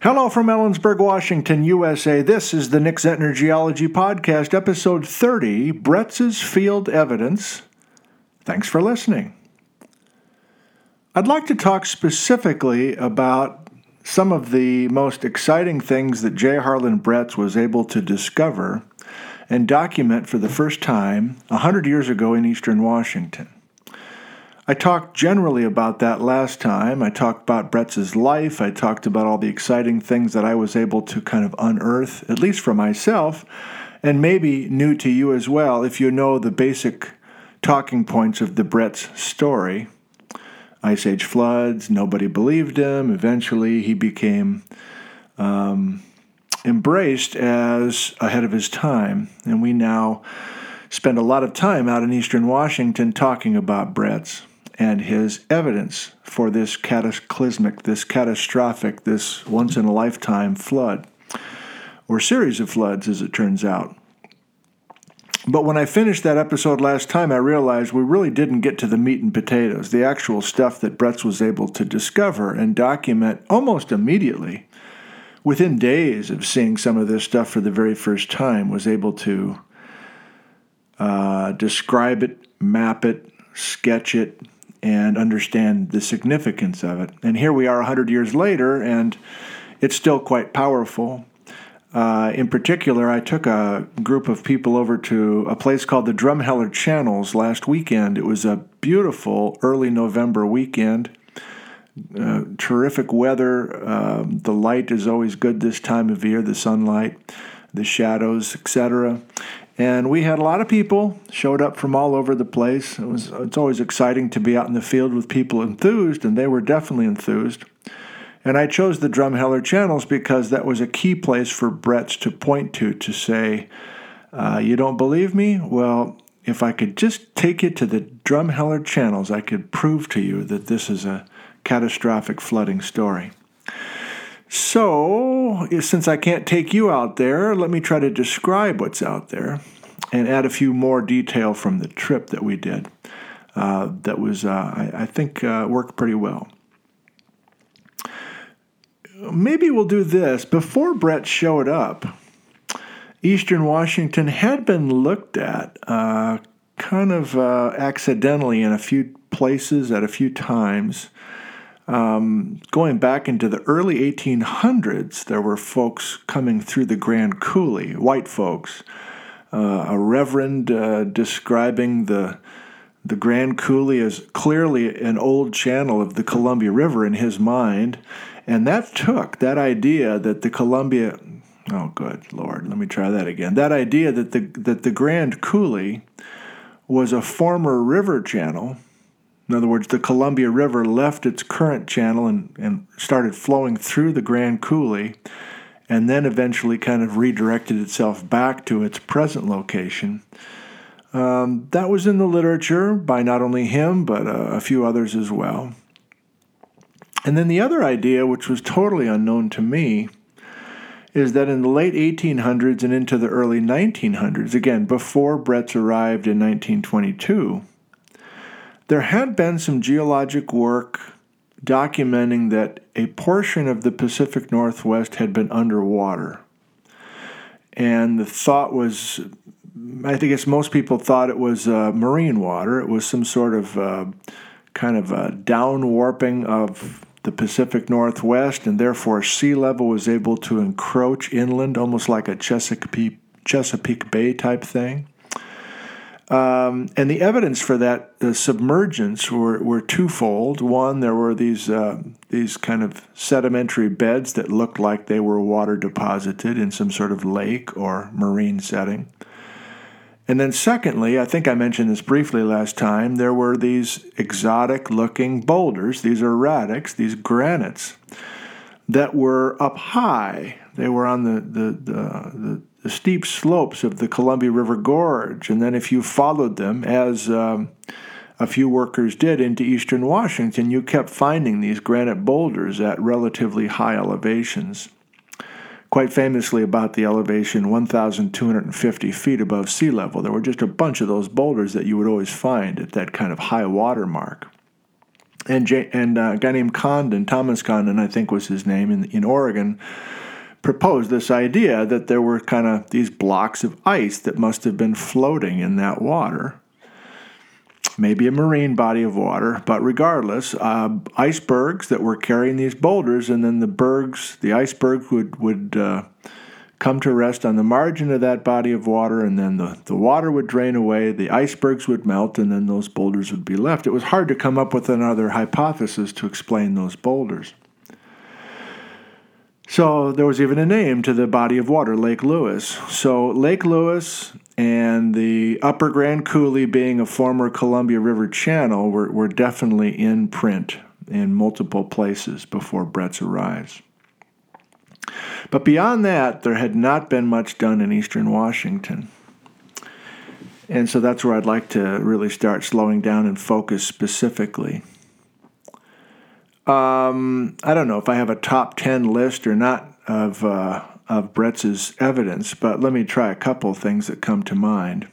Hello from Ellensburg, Washington, USA. This is the Nick Zentner Geology Podcast, episode 30 Bretz's Field Evidence. Thanks for listening. I'd like to talk specifically about some of the most exciting things that J. Harlan Bretz was able to discover and document for the first time 100 years ago in eastern Washington. I talked generally about that last time. I talked about Bretz's life. I talked about all the exciting things that I was able to kind of unearth, at least for myself, and maybe new to you as well if you know the basic talking points of the Bretz story. Ice Age floods, nobody believed him. Eventually, he became um, embraced as ahead of his time, and we now spend a lot of time out in eastern Washington talking about Bretz and his evidence for this cataclysmic, this catastrophic, this once in a lifetime flood, or series of floods, as it turns out. But when I finished that episode last time, I realized we really didn't get to the meat and potatoes, the actual stuff that Bretz was able to discover and document almost immediately. Within days of seeing some of this stuff for the very first time, was able to uh, describe it, map it, sketch it, and understand the significance of it. And here we are 100 years later, and it's still quite powerful. Uh, in particular, I took a group of people over to a place called the Drumheller Channels last weekend. It was a beautiful early November weekend. Uh, terrific weather. Uh, the light is always good this time of year, the sunlight, the shadows, etc. And we had a lot of people showed up from all over the place. It was it's always exciting to be out in the field with people enthused, and they were definitely enthused. And I chose the Drumheller channels because that was a key place for Bretz to point to to say, uh, "You don't believe me? Well, if I could just take you to the Drumheller channels, I could prove to you that this is a catastrophic flooding story." So, since I can't take you out there, let me try to describe what's out there and add a few more detail from the trip that we did. Uh, that was, uh, I, I, think, uh, worked pretty well. Maybe we'll do this. Before Bretz showed up, Eastern Washington had been looked at uh, kind of uh, accidentally in a few places at a few times um, going back into the early 1800s, there were folks coming through the Grand Coulee, white folks. Uh, a reverend uh, describing the the Grand Coulee as clearly an old channel of the Columbia River in his mind, and that took that idea that the Columbia. Oh, good Lord! Let me try that again. That idea that the that the Grand Coulee was a former river channel in other words, the Columbia River left its current channel and, and started flowing through the Grand Coulee and then eventually kind of redirected itself back to its present location. Um, that was in the literature by not only him, but uh, a few others as well. And then the other idea, which was totally unknown to me, is that in the late 1800s and into the early 1900s, again, before Bretz arrived in 1922, there had been some geologic work documenting that a portion of the Pacific Northwest had been underwater. And the thought was, I think it's most people thought it was uh, marine water. It was some sort of uh, kind of a down warping of the Pacific Northwest, and therefore sea level was able to encroach inland, almost like a Chesapeake, Chesapeake Bay type thing. Um, and the evidence for that uh, submergence were, were twofold. One, there were these uh, these kind of sedimentary beds that looked like they were water deposited in some sort of lake or marine setting. And then, secondly, I think I mentioned this briefly last time, there were these exotic looking boulders, these erratics, these granites, that were up high. They were on the, the, the, the the steep slopes of the Columbia River Gorge. And then, if you followed them, as um, a few workers did into eastern Washington, you kept finding these granite boulders at relatively high elevations. Quite famously, about the elevation 1,250 feet above sea level, there were just a bunch of those boulders that you would always find at that kind of high water mark. And, J- and uh, a guy named Condon, Thomas Condon, I think was his name, in, in Oregon, proposed this idea that there were kind of these blocks of ice that must have been floating in that water. Maybe a marine body of water, but regardless, uh, icebergs that were carrying these boulders, and then the bergs, the icebergs would would uh, come to rest on the margin of that body of water, and then the, the water would drain away, the icebergs would melt, and then those boulders would be left. It was hard to come up with another hypothesis to explain those boulders. So there was even a name to the body of water, Lake Lewis. So Lake Lewis and the Upper Grand Coulee, being a former Columbia River channel, were, were definitely in print in multiple places before Bretz arrives. But beyond that, there had not been much done in eastern Washington. And so that's where I'd like to really start slowing down and focus specifically. Um, I don't know if I have a top 10 list or not of, uh, of Bretz evidence, but let me try a couple things that come to mind.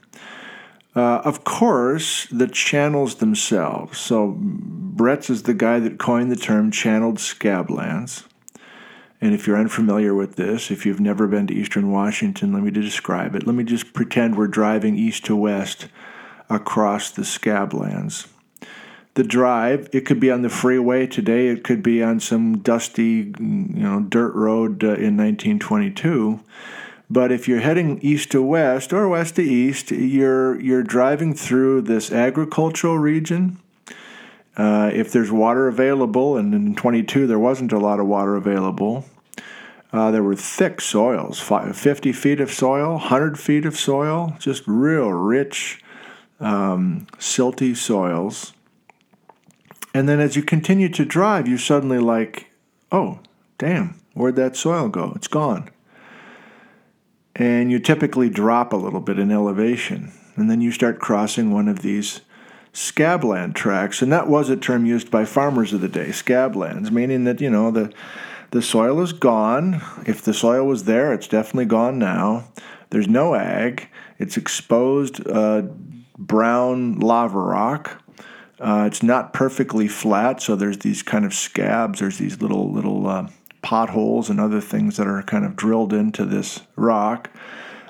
Uh, of course, the channels themselves. So, Bretz is the guy that coined the term channeled scablands. And if you're unfamiliar with this, if you've never been to Eastern Washington, let me describe it. Let me just pretend we're driving east to west across the scablands the drive. It could be on the freeway today. It could be on some dusty, you know, dirt road uh, in 1922. But if you're heading east to west or west to east, you're you're driving through this agricultural region. Uh, if there's water available, and in 22 there wasn't a lot of water available, uh, there were thick soils 50 feet of soil, 100 feet of soil, just real rich, um, silty soils. And then as you continue to drive, you're suddenly like, oh, damn, where'd that soil go? It's gone. And you typically drop a little bit in elevation. And then you start crossing one of these scabland tracks. And that was a term used by farmers of the day, scablands, meaning that, you know, the, the soil is gone. If the soil was there, it's definitely gone now. There's no ag. It's exposed uh, brown lava rock uh, it's not perfectly flat, so there's these kind of scabs. There's these little little uh, potholes and other things that are kind of drilled into this rock.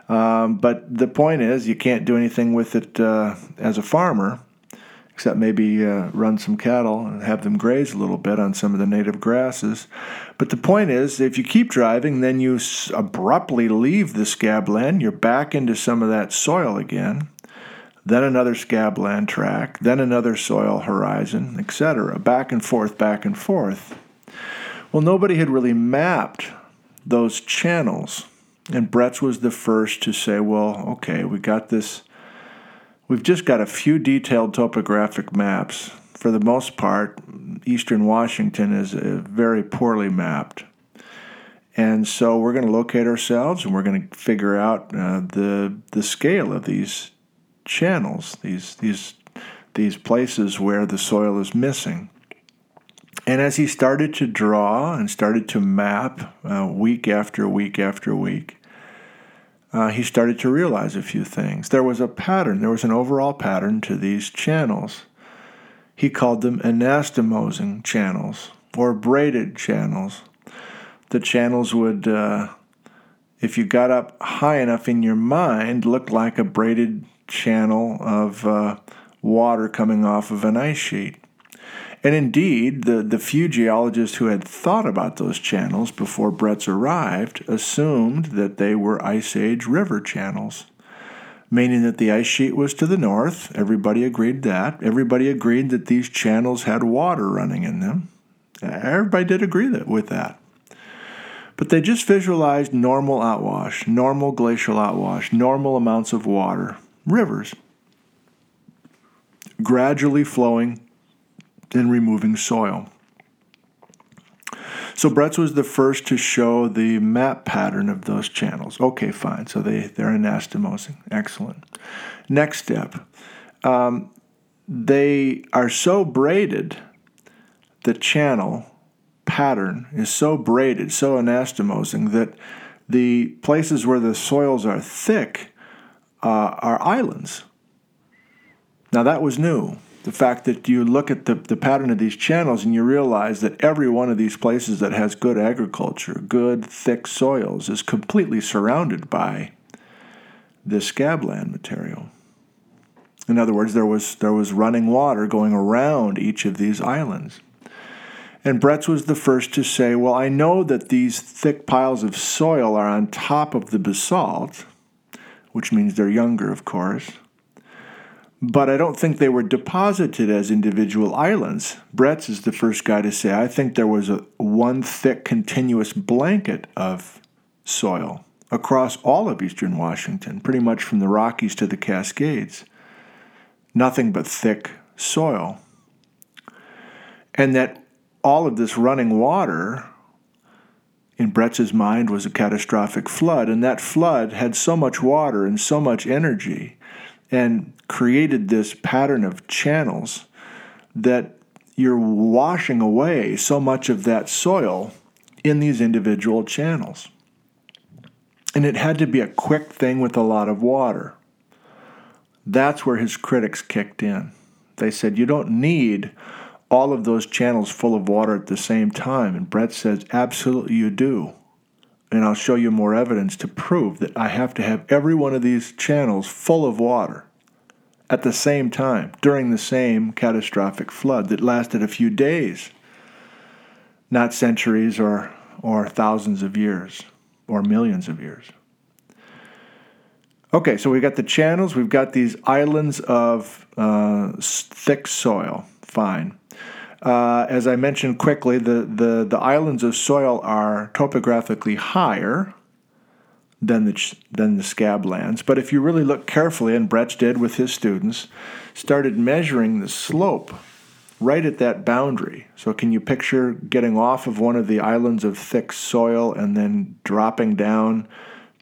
Um, but the point is, you can't do anything with it uh, as a farmer, except maybe uh, run some cattle and have them graze a little bit on some of the native grasses. But the point is, if you keep driving, then you abruptly leave the scabland, you're back into some of that soil again then another scabland track, then another soil horizon, etc., back and forth, back and forth. Well, nobody had really mapped those channels. And Bretz was the first to say, well, okay, we got this. We've just got a few detailed topographic maps. For the most part, eastern Washington is uh, very poorly mapped. And so we're going to locate ourselves and we're going to figure out uh, the, the scale of these channels, these these these places where the soil is missing. And as he started to draw and started to map uh, week after week after week, uh, he started to realize a few things. There was a pattern, there was an overall pattern to these channels. He called them anastomosing channels or braided channels. The channels would, uh, if you got up high enough in your mind, look like a braided channel of uh, water coming off of an ice sheet. And indeed, the, the few geologists who had thought about those channels before Bretz arrived assumed that they were Ice Age river channels, meaning that the ice sheet was to the north. Everybody agreed that. Everybody agreed that these channels had water running in them. Everybody did agree that, with that. But they just visualized normal outwash, normal glacial outwash, normal amounts of water rivers, gradually flowing and removing soil. So Bretz was the first to show the map pattern of those channels. Okay, fine. So they, they're anastomosing. Excellent. Next step. Um, they are so braided, the channel pattern is so braided, so anastomosing, that the places where the soils are thick uh, are islands. Now, that was new. The fact that you look at the, the pattern of these channels and you realize that every one of these places that has good agriculture, good thick soils, is completely surrounded by this scabland material. In other words, there was, there was running water going around each of these islands. And Bretz was the first to say, Well, I know that these thick piles of soil are on top of the basalt, which means they're younger, of course. But I don't think they were deposited as individual islands. Bretz is the first guy to say, I think there was a one thick continuous blanket of soil across all of eastern Washington, pretty much from the Rockies to the Cascades. Nothing but thick soil. And that all of this running water in Bretz's mind was a catastrophic flood, and that flood had so much water and so much energy and created this pattern of channels that you're washing away so much of that soil in these individual channels. And it had to be a quick thing with a lot of water. That's where his critics kicked in. They said, You don't need all of those channels full of water at the same time? And Bretz says, Absolutely, you do. And I'll show you more evidence to prove that I have to have every one of these channels full of water at the same time during the same catastrophic flood that lasted a few days, not centuries or, or thousands of years or millions of years. Okay, so we've got the channels, we've got these islands of uh, thick soil. Fine. Uh, as I mentioned quickly, the, the, the islands of soil are topographically higher than the, than the scab lands. But if you really look carefully, and Bretz did with his students, started measuring the slope right at that boundary. So, can you picture getting off of one of the islands of thick soil and then dropping down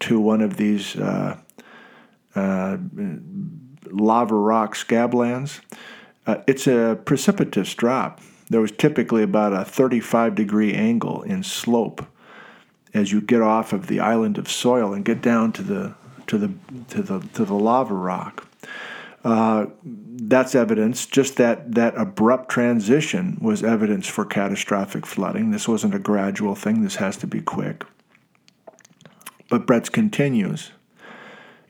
to one of these uh, uh, lava rock scablands? Uh, it's a precipitous drop. There was typically about a 35 degree angle in slope as you get off of the island of soil and get down to the to the to the to the lava rock. Uh, that's evidence. Just that that abrupt transition was evidence for catastrophic flooding. This wasn't a gradual thing. This has to be quick. But Bretz continues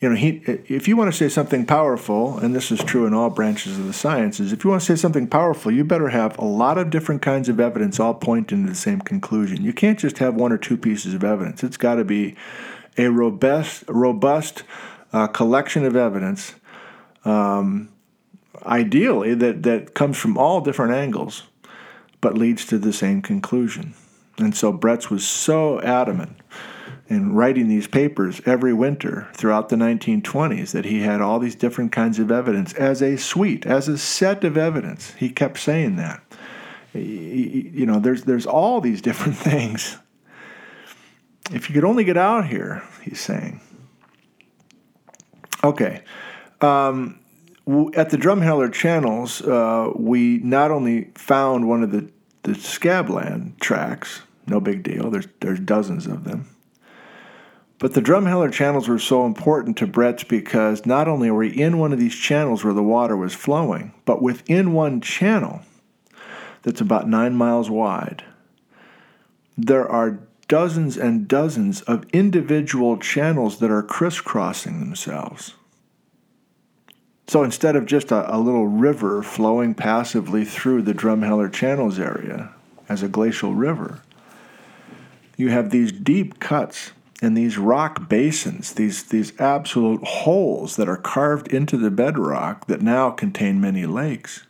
you know, he, if you want to say something powerful, and this is true in all branches of the sciences, if you want to say something powerful, you better have a lot of different kinds of evidence all pointing to the same conclusion. You can't just have one or two pieces of evidence. It's got to be a robust, robust uh, collection of evidence, um, ideally that that comes from all different angles, but leads to the same conclusion. And so Bretz was so adamant in writing these papers every winter throughout the 1920s that he had all these different kinds of evidence as a suite, as a set of evidence. He kept saying that. You know, there's there's all these different things. If you could only get out here, he's saying. Okay. Um, at the Drumheller channels, uh, we not only found one of the, the Scabland tracks, no big deal, there's, there's dozens of them. But the Drumheller channels were so important to Bretz because not only were we in one of these channels where the water was flowing, but within one channel that's about nine miles wide, there are dozens and dozens of individual channels that are crisscrossing themselves. So instead of just a, a, little river flowing passively through the Drumheller Channels area as a glacial river, you have these deep cuts and these rock basins, these, these absolute holes that are carved into the bedrock that now contain many lakes.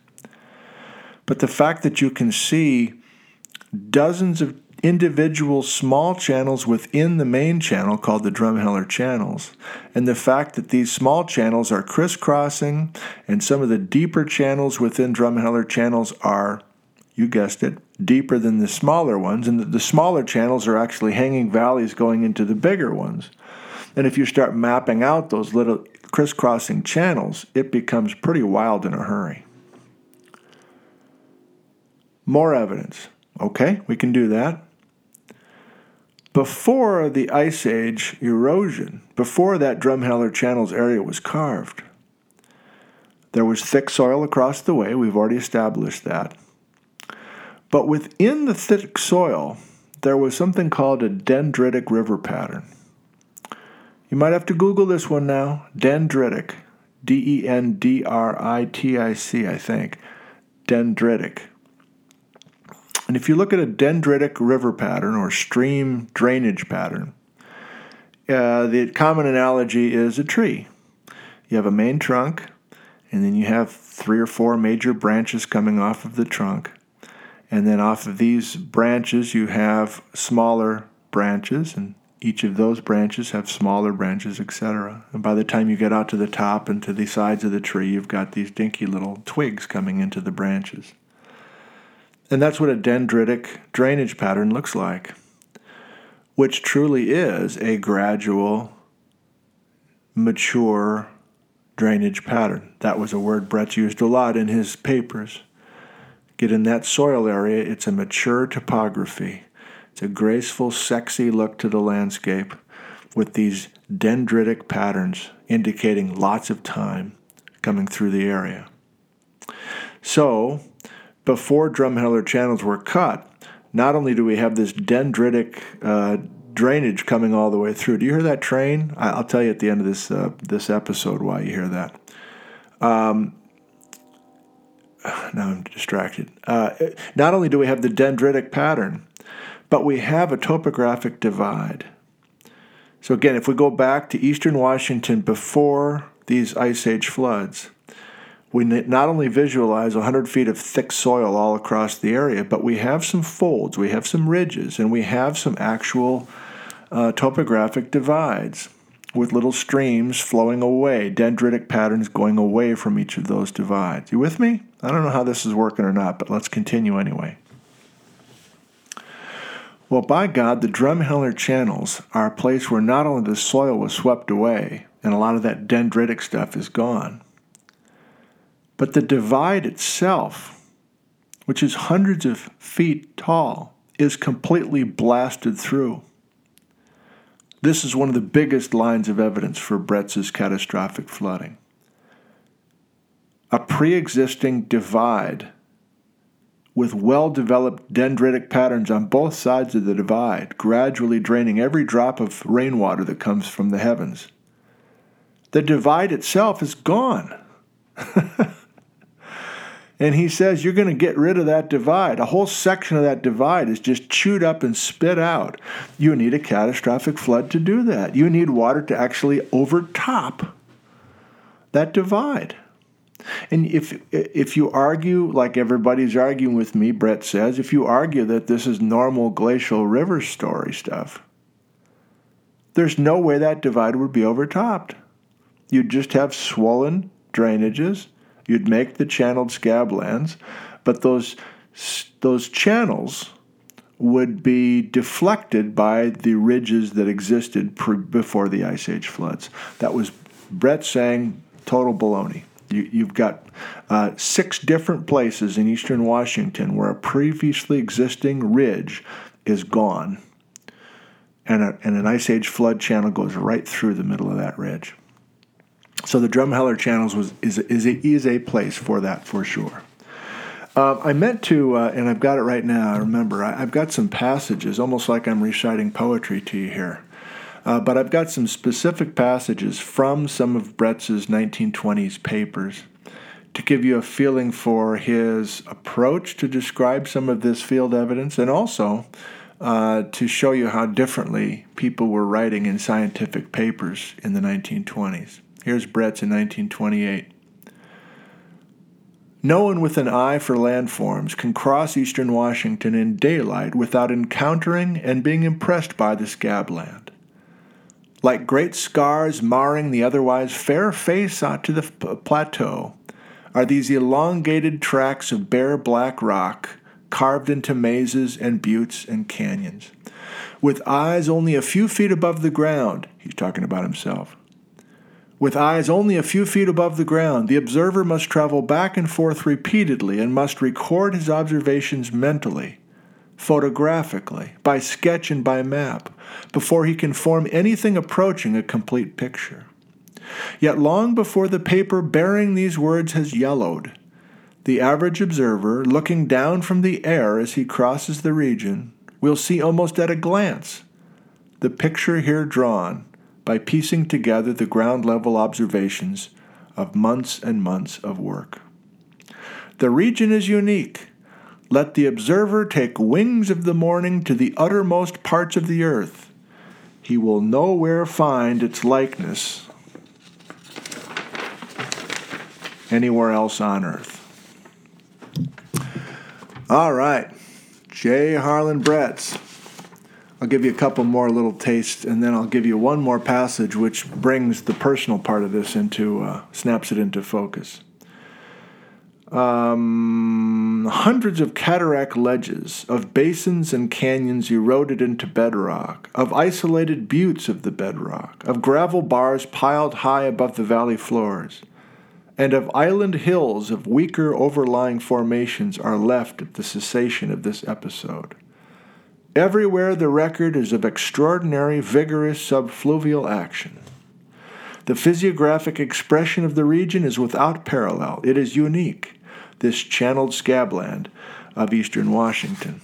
But the fact that you can see dozens of individual small channels within the main channel called the Drumheller channels, and the fact that these small channels are crisscrossing, and some of the deeper channels within Drumheller channels are, you guessed it, deeper than the smaller ones, and the smaller channels are actually hanging valleys going into the bigger ones. And if you start mapping out those little crisscrossing channels, it becomes pretty wild in a hurry. More evidence. Okay, we can do that. Before the Ice Age erosion, before that Drumheller Channels area was carved, There was thick soil across the way, we've already established that. But within the thick soil, there was something called a dendritic river pattern. You might have to Google this one now. Dendritic. D E N D R I T I C, I think. Dendritic. And if you look at a dendritic river pattern or stream drainage pattern, uh, the common analogy is a tree. You have a main trunk, and then you have three or four major branches coming off of the trunk. And then off of these branches, you have smaller branches, and each of those branches have smaller branches, etc. And by the time you get out to the top and to the sides of the tree, you've got these dinky little twigs coming into the branches. And that's what a dendritic drainage pattern looks like, which truly is a gradual, mature drainage pattern. That was a word Bretz used a lot in his papers. Get in that soil area, it's a mature topography. It's a graceful, sexy look to the landscape with these dendritic patterns indicating lots of time coming through the area. So, before drumheller channels were cut, not only do we have this dendritic uh, drainage coming all the way through. Do you hear that train? I'll tell you at the end of this uh, this episode why you hear that. Um, now I'm distracted. Uh, not only do we have the dendritic pattern, but we have a topographic divide. So, again, if we go back to eastern Washington before these Ice Age floods, we not only visualize 100 feet of thick soil all across the area, but we have some folds, we have some ridges, and we have some actual uh, topographic divides with little streams flowing away, dendritic patterns going away from each of those divides. You with me? I don't know how this is working or not, but let's continue anyway. Well, by God, the Drumheller channels are a place where not only the soil was swept away and a lot of that dendritic stuff is gone, but the divide itself, which is hundreds of feet tall, is completely blasted through. This is one of the biggest lines of evidence for Bretz's catastrophic flooding. A pre existing divide with well developed dendritic patterns on both sides of the divide, gradually draining every drop of rainwater that comes from the heavens. The divide itself is gone. and he says, You're going to get rid of that divide. A whole section of that divide is just chewed up and spit out. You need a catastrophic flood to do that. You need water to actually overtop that divide. And if if you argue like everybody's arguing with me, Bretz says, if you argue that this is normal glacial river story stuff, there's no way that divide would be overtopped. You'd just have swollen drainages. You'd make the channeled scablands, but those those channels would be deflected by the ridges that existed pre- before the Ice Age floods. That was Bretz saying total baloney. You, have got uh, six different places in eastern Washington where a previously existing ridge is gone, and, a, and an ice age flood channel goes right through the middle of that ridge. So the Drumheller channels was is is a, is a place for that for sure. Uh, I meant to, uh, and I've got it right now. I remember I, have got some passages, almost like I'm reciting poetry to you here. Uh, but I've got some specific passages from some of Bretz's 1920s papers to give you a feeling for his approach to describe some of this field evidence and also uh, to show you how differently people were writing in scientific papers in the 1920s. Here's Bretz in 1928. No one with an eye for landforms can cross eastern Washington in daylight without encountering and being impressed by the scabland like great scars marring the otherwise fair face onto the plateau, are these elongated tracts of bare black rock carved into mazes and buttes and canyons. With eyes only a few feet above the ground, he's talking about himself. With eyes only a few feet above the ground, the observer must travel back and forth repeatedly and must record his observations mentally photographically, by sketch and by map, before he can form anything approaching a complete picture. Yet long before the paper bearing these words has yellowed, the average observer, looking down from the air as he crosses the region, will see almost at a glance the picture here drawn by piecing together the ground level observations of months and months of work. The region is unique. Let the observer take wings of the morning to the uttermost parts of the earth. He will nowhere find its likeness anywhere else on earth. All right, J. Harlan Bretz. I'll give you a couple more little tastes, and then I'll give you one more passage which brings the personal part of this into, uh, snaps it into focus. Um, hundreds of cataract ledges, of basins and canyons eroded into bedrock, of isolated buttes of the bedrock, of gravel bars piled high above the valley floors, and of island hills of weaker overlying formations are left at the cessation of this episode. Everywhere the record is of extraordinary, vigorous subfluvial action. The physiographic expression of the region is without parallel. It is unique, this channeled scabland of eastern Washington.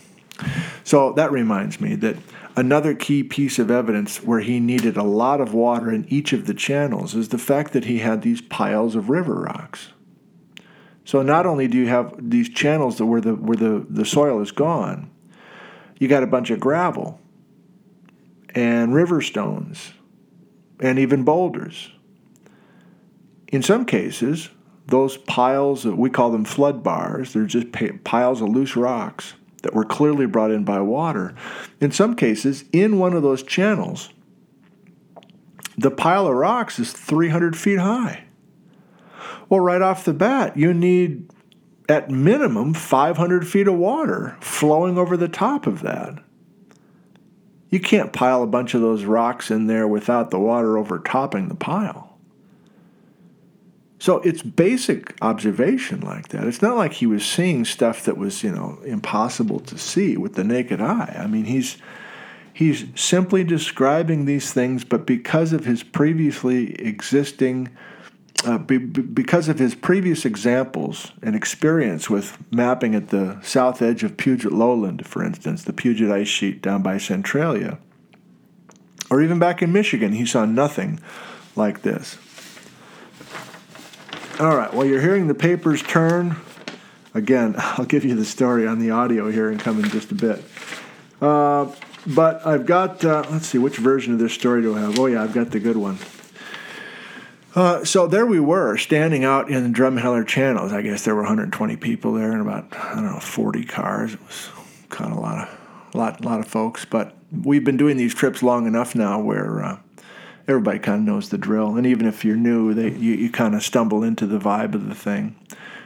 So that reminds me that another key piece of evidence where he needed a lot of water in each of the channels is the fact that he had these piles of river rocks. So not only do you have these channels where the where the, the soil is gone, you got a bunch of gravel and river stones and even boulders. In some cases, those piles, that we call them flood bars, they're just piles of loose rocks that were clearly brought in by water. In some cases, in one of those channels, the pile of rocks is 300 feet high. Well, right off the bat, you need at minimum 500 feet of water flowing over the top of that. You can't pile a bunch of those rocks in there without the water overtopping the pile. So it's basic observation like that. It's not like he was seeing stuff that was, you know, impossible to see with the naked eye. I mean, he's he's simply describing these things, but because of his previously existing uh, be, because of his previous examples and experience with mapping at the south edge of Puget Lowland, for instance, the Puget Ice Sheet down by Centralia, or even back in Michigan, he saw nothing like this. All right, well, you're hearing the papers turn. Again, I'll give you the story on the audio here and come in just a bit. Uh, but I've got, uh, let's see, which version of this story do I have? Oh, yeah, I've got the good one. Uh, so there we were, standing out in the Drumheller channels. I guess there were 120 people there and about I don't know 40 cars. It was kind of a lot of lot lot of folks. But we've been doing these trips long enough now where uh, everybody kind of knows the drill. And even if you're new, they you, you kind of stumble into the vibe of the thing.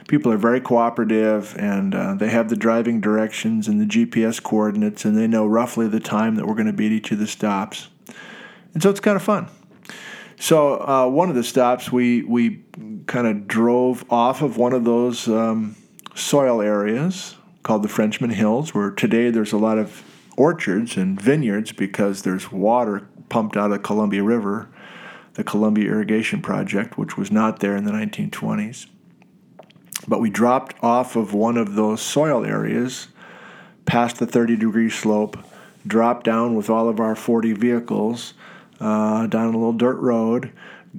People are very cooperative, and uh, they have the driving directions and the GPS coordinates, and they know roughly the time that we're going to be at each of the stops. And so it's kind of fun. So uh, one of the stops, we we kind of drove off of one of those um, soil areas called the Frenchman Hills, where today there's a lot of orchards and vineyards because there's water pumped out of Columbia River, the Columbia Irrigation Project, which was not there in the 1920s. But we dropped off of one of those soil areas past the 30 degree slope, dropped down with all of our 40 vehicles uh, down a little dirt road,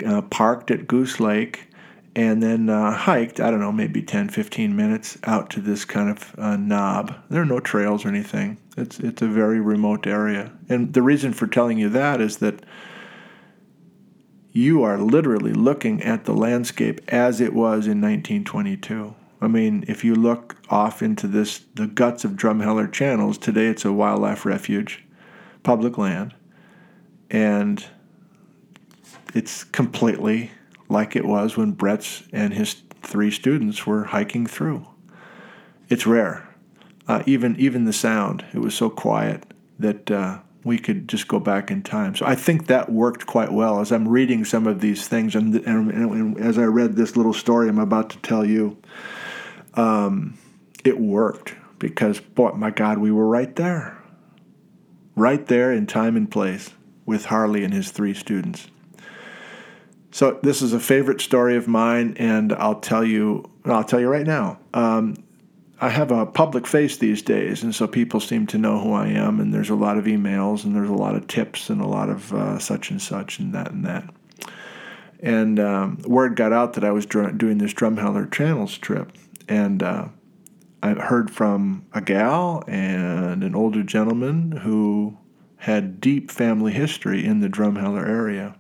uh, parked at Goose Lake, and then uh, hiked, I don't know, maybe 10, 15 minutes out to this kind of uh, knob. There are no trails or anything. It's, it's a very remote area. And the reason for telling you that is that you are literally looking at the landscape as it was in 1922. I mean, if you look off into this, the guts of Drumheller Channels, today it's a wildlife refuge, public land and it's completely like it was when Bretz and his three students were hiking through. It's rare. Uh, even even the sound, it was so quiet that uh, we could just go back in time. So I think that worked quite well. As I'm reading some of these things, and, and, and as I read this little story I'm about to tell you, um, it worked because, boy, my God, we were right there, right there in time and place with Harley and his three students. So this is a favorite story of mine, and I'll tell you. I'll tell you right now. Um, I have a public face these days, and so people seem to know who I am. And there's a lot of emails, and there's a lot of tips, and a lot of uh, such and such, and that and that. And um, word got out that I was dr- doing this Drumheller Channels trip, and uh, I heard from a gal and an older gentleman who had deep family history in the Drumheller area.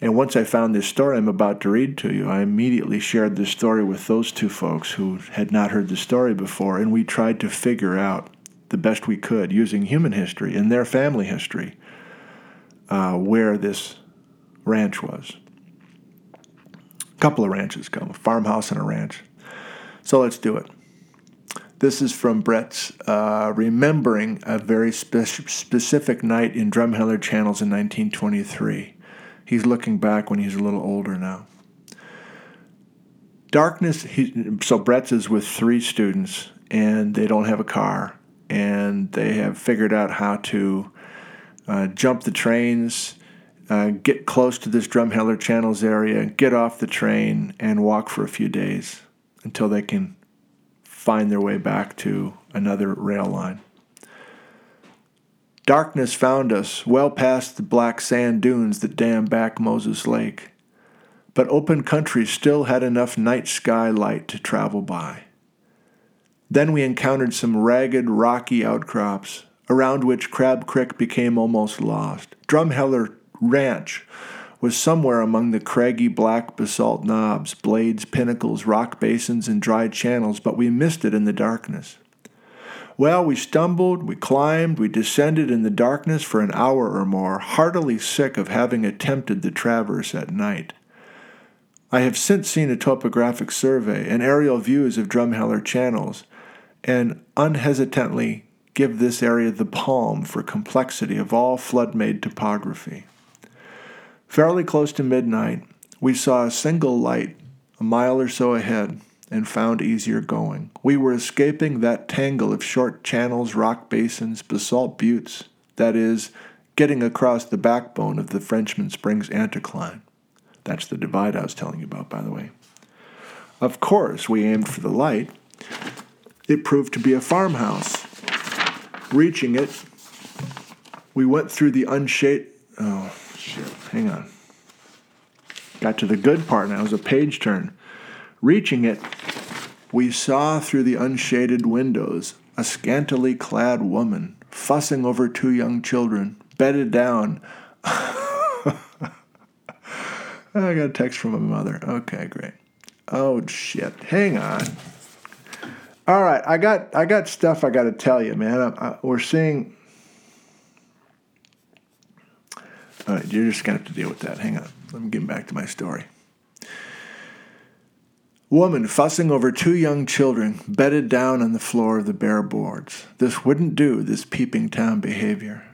And once I found this story I'm about to read to you, I immediately shared this story with those two folks who had not heard the story before, and we tried to figure out the best we could using human history and their family history uh, where this ranch was. A couple of ranches come, a farmhouse and a ranch. So let's do it. This is from Bretz uh, remembering a very spe- specific night in Drumheller Channels in 1923. He's looking back when he's a little older now. Darkness, he, so Bretz is with three students, and they don't have a car, and they have figured out how to uh, jump the trains, uh, get close to this Drumheller Channels area, get off the train, and walk for a few days until they can find their way back to another rail line. Darkness found us well past the black sand dunes that dam back Moses Lake, but open country still had enough night sky light to travel by. Then we encountered some ragged, rocky outcrops, around which Crab Creek became almost lost. Drumheller Ranch was somewhere among the craggy black basalt knobs, blades, pinnacles, rock basins, and dry channels, but we missed it in the darkness. Well, we stumbled, we climbed, we descended in the darkness for an hour or more, heartily sick of having attempted the traverse at night. I have since seen a topographic survey and aerial views of Drumheller channels, and unhesitantly give this area the palm for complexity of all flood made topography. Fairly close to midnight, we saw a single light a mile or so ahead and found easier going. We were escaping that tangle of short channels, rock basins, basalt buttes, that is, getting across the backbone of the Frenchman Springs anticline. That's the divide I was telling you about, by the way. Of course, we aimed for the light. It proved to be a farmhouse. Reaching it, we went through the unshaded. Oh, shit. Hang on. Got to the good part now. It was a page turn. Reaching it, we saw through the unshaded windows a scantily clad woman fussing over two young children, bedded down. I got a text from my mother. Okay, great. Oh shit! Hang on. All right, I got I got stuff I got to tell you, man. I, I, we're seeing. All right, you're just gonna have to deal with that. Hang on. Let me get back to my story. Woman fussing over two young children bedded down on the floor of the bare boards. This wouldn't do, this peeping Tom behavior.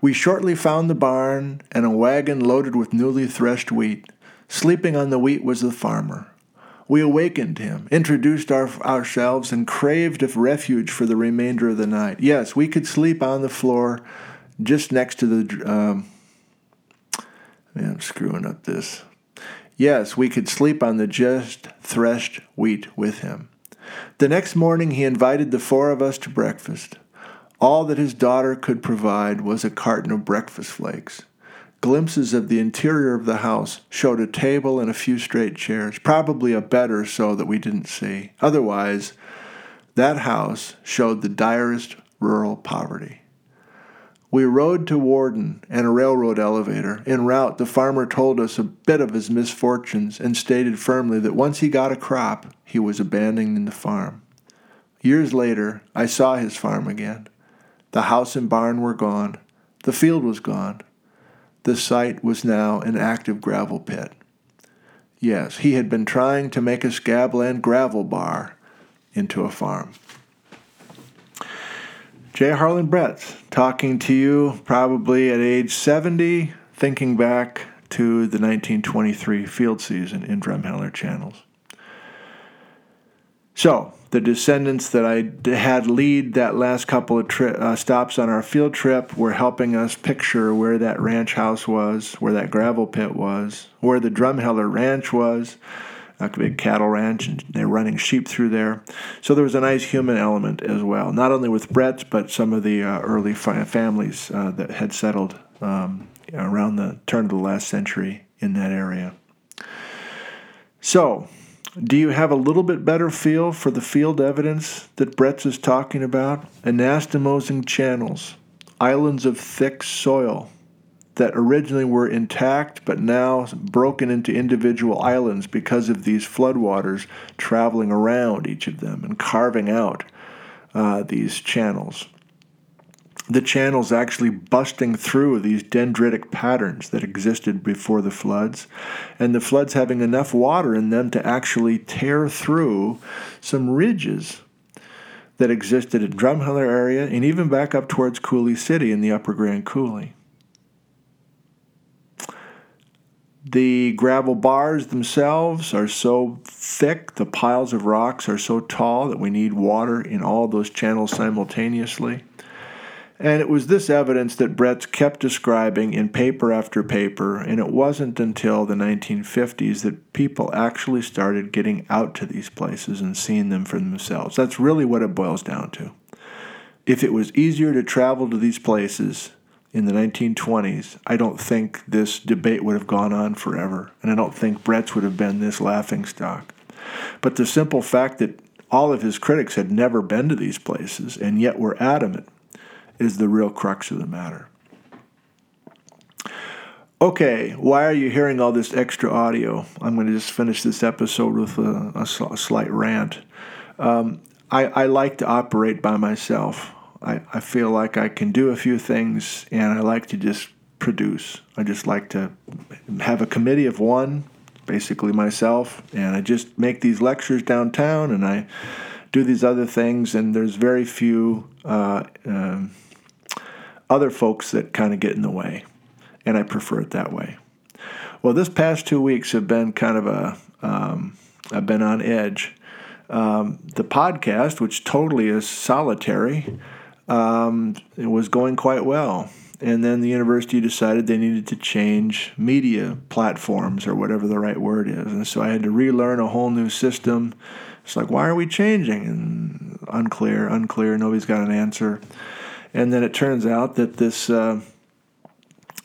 We shortly found the barn and a wagon loaded with newly threshed wheat. Sleeping on the wheat was the farmer. We awakened him, introduced our, ourselves, and craved a refuge for the remainder of the night. Yes, we could sleep on the floor just next to the. Um, man, I'm screwing up this. Yes, we could sleep on the just threshed wheat with him. The next morning he invited the four of us to breakfast. All that his daughter could provide was a carton of breakfast flakes. Glimpses of the interior of the house showed a table and a few straight chairs, probably a bed or so that we didn't see. Otherwise, that house showed the direst rural poverty. We rode to Warden and a railroad elevator. En route, the farmer told us a bit of his misfortunes and stated firmly that once he got a crop, he was abandoning the farm. Years later, I saw his farm again. The house and barn were gone. The field was gone. The site was now an active gravel pit. Yes, he had been trying to make a Scabland gravel bar into a farm. J. Harlan Bretz talking to you probably at age 70, thinking back to the 1923 field season in Drumheller channels. So, the descendants that I had lead that last couple of tri- uh, stops on our field trip were helping us picture where that ranch house was, where that gravel pit was, where the Drumheller Ranch was, a big cattle ranch, and they're running sheep through there. So there was a nice human element as well, not only with Bretz, but some of the uh, early fi- families uh, that had settled um, around the turn of the last century in that area. So, do you have a little bit better feel for the field evidence that Bretz is talking about? Anastomosing channels, islands of thick soil that originally were intact but now broken into individual islands because of these floodwaters traveling around each of them and carving out uh, these channels the channels actually busting through these dendritic patterns that existed before the floods, and the floods having enough water in them to actually tear through some ridges that existed in Drumheller area and even back up towards Coulee City in the upper Grand Coulee. The gravel bars themselves are so thick, the piles of rocks are so tall that we need water in all those channels simultaneously. And it was this evidence that Bretz kept describing in paper after paper, and it wasn't until the 1950s that people actually started getting out to these places and seeing them for themselves. That's really what it boils down to. If it was easier to travel to these places in the 1920s, I don't think this debate would have gone on forever, and I don't think Bretz would have been this laughing stock. But the simple fact that all of his critics had never been to these places and yet were adamant is the real crux of the matter. Okay, why are you hearing all this extra audio? I'm going to just finish this episode with a, a, a slight rant. Um, I, I, like to operate by myself. I, I feel like I can do a few things and I like to just produce. I just like to have a committee of one, basically myself, and I just make these lectures downtown and I do these other things, and there's very few. Uh, um, other folks that kind of get in the way, and I prefer it that way. Well, this past two weeks have been kind of a um, I've been on edge. Um, the podcast, which totally is solitary, um, it was going quite well. And then the university decided they needed to change media platforms or whatever the right word is. And so I had to relearn a whole new system. It's like, why are we changing? And unclear, unclear. Nobody's got an answer. And then it turns out that this uh,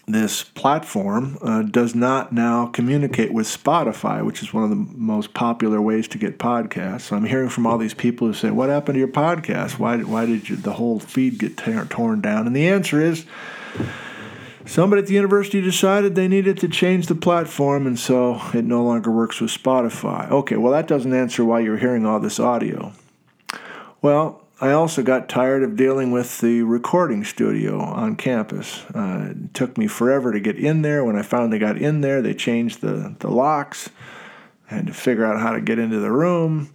this platform uh, does not now communicate with Spotify, which is one of the most popular ways to get podcasts. So I'm hearing from all these people who say, "What happened to your podcast? Why why did you, the whole feed get tear, torn down?" And the answer is. Somebody at the university decided they needed to change the platform, and so it no longer works with Spotify. Okay, well, that doesn't answer why you're hearing all this audio. Well, I also got tired of dealing with the recording studio on campus. Uh, it took me forever to get in there. When I finally got in there, they changed the, the locks. I had to figure out how to get into the room.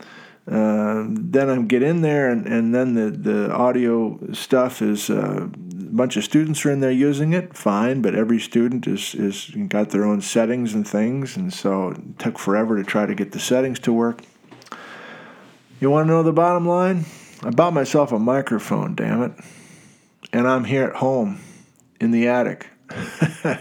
Uh, then I get in there, and, and then the, the audio stuff is uh, a bunch of students are in there using it, fine, but every student is, is got their own settings and things, and so it took forever to try to get the settings to work. You want to know the bottom line? I bought myself a microphone, damn it. And I'm here at home in the attic.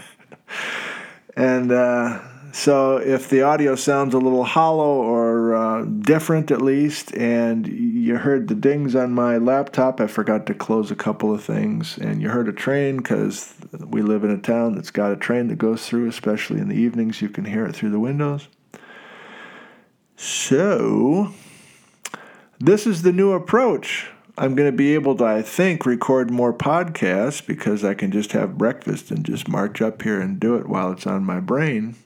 and uh, so if the audio sounds a little hollow or uh, different at least, and you heard the dings on my laptop, I forgot to close a couple of things. And you heard a train because we live in a town that's got a train that goes through, especially in the evenings. You can hear it through the windows. So this is the new approach. I'm going to be able to, I think, record more podcasts because I can just have breakfast and just march up here and do it while it's on my brain.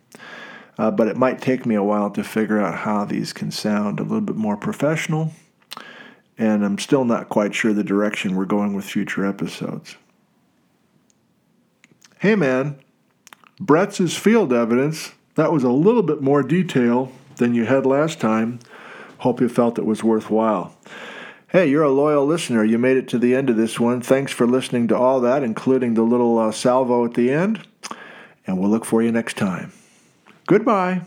Uh, but it might take me a while to figure out how these can sound a little bit more professional. And I'm still not quite sure the direction we're going with future episodes. Hey man, Bretz field evidence, that was a little bit more detail than you had last time. Hope you felt it was worthwhile. Hey, you're a loyal listener. You made it to the end of this one. Thanks for listening to all that, including the little uh, salvo at the end. And we'll look for you next time. Goodbye.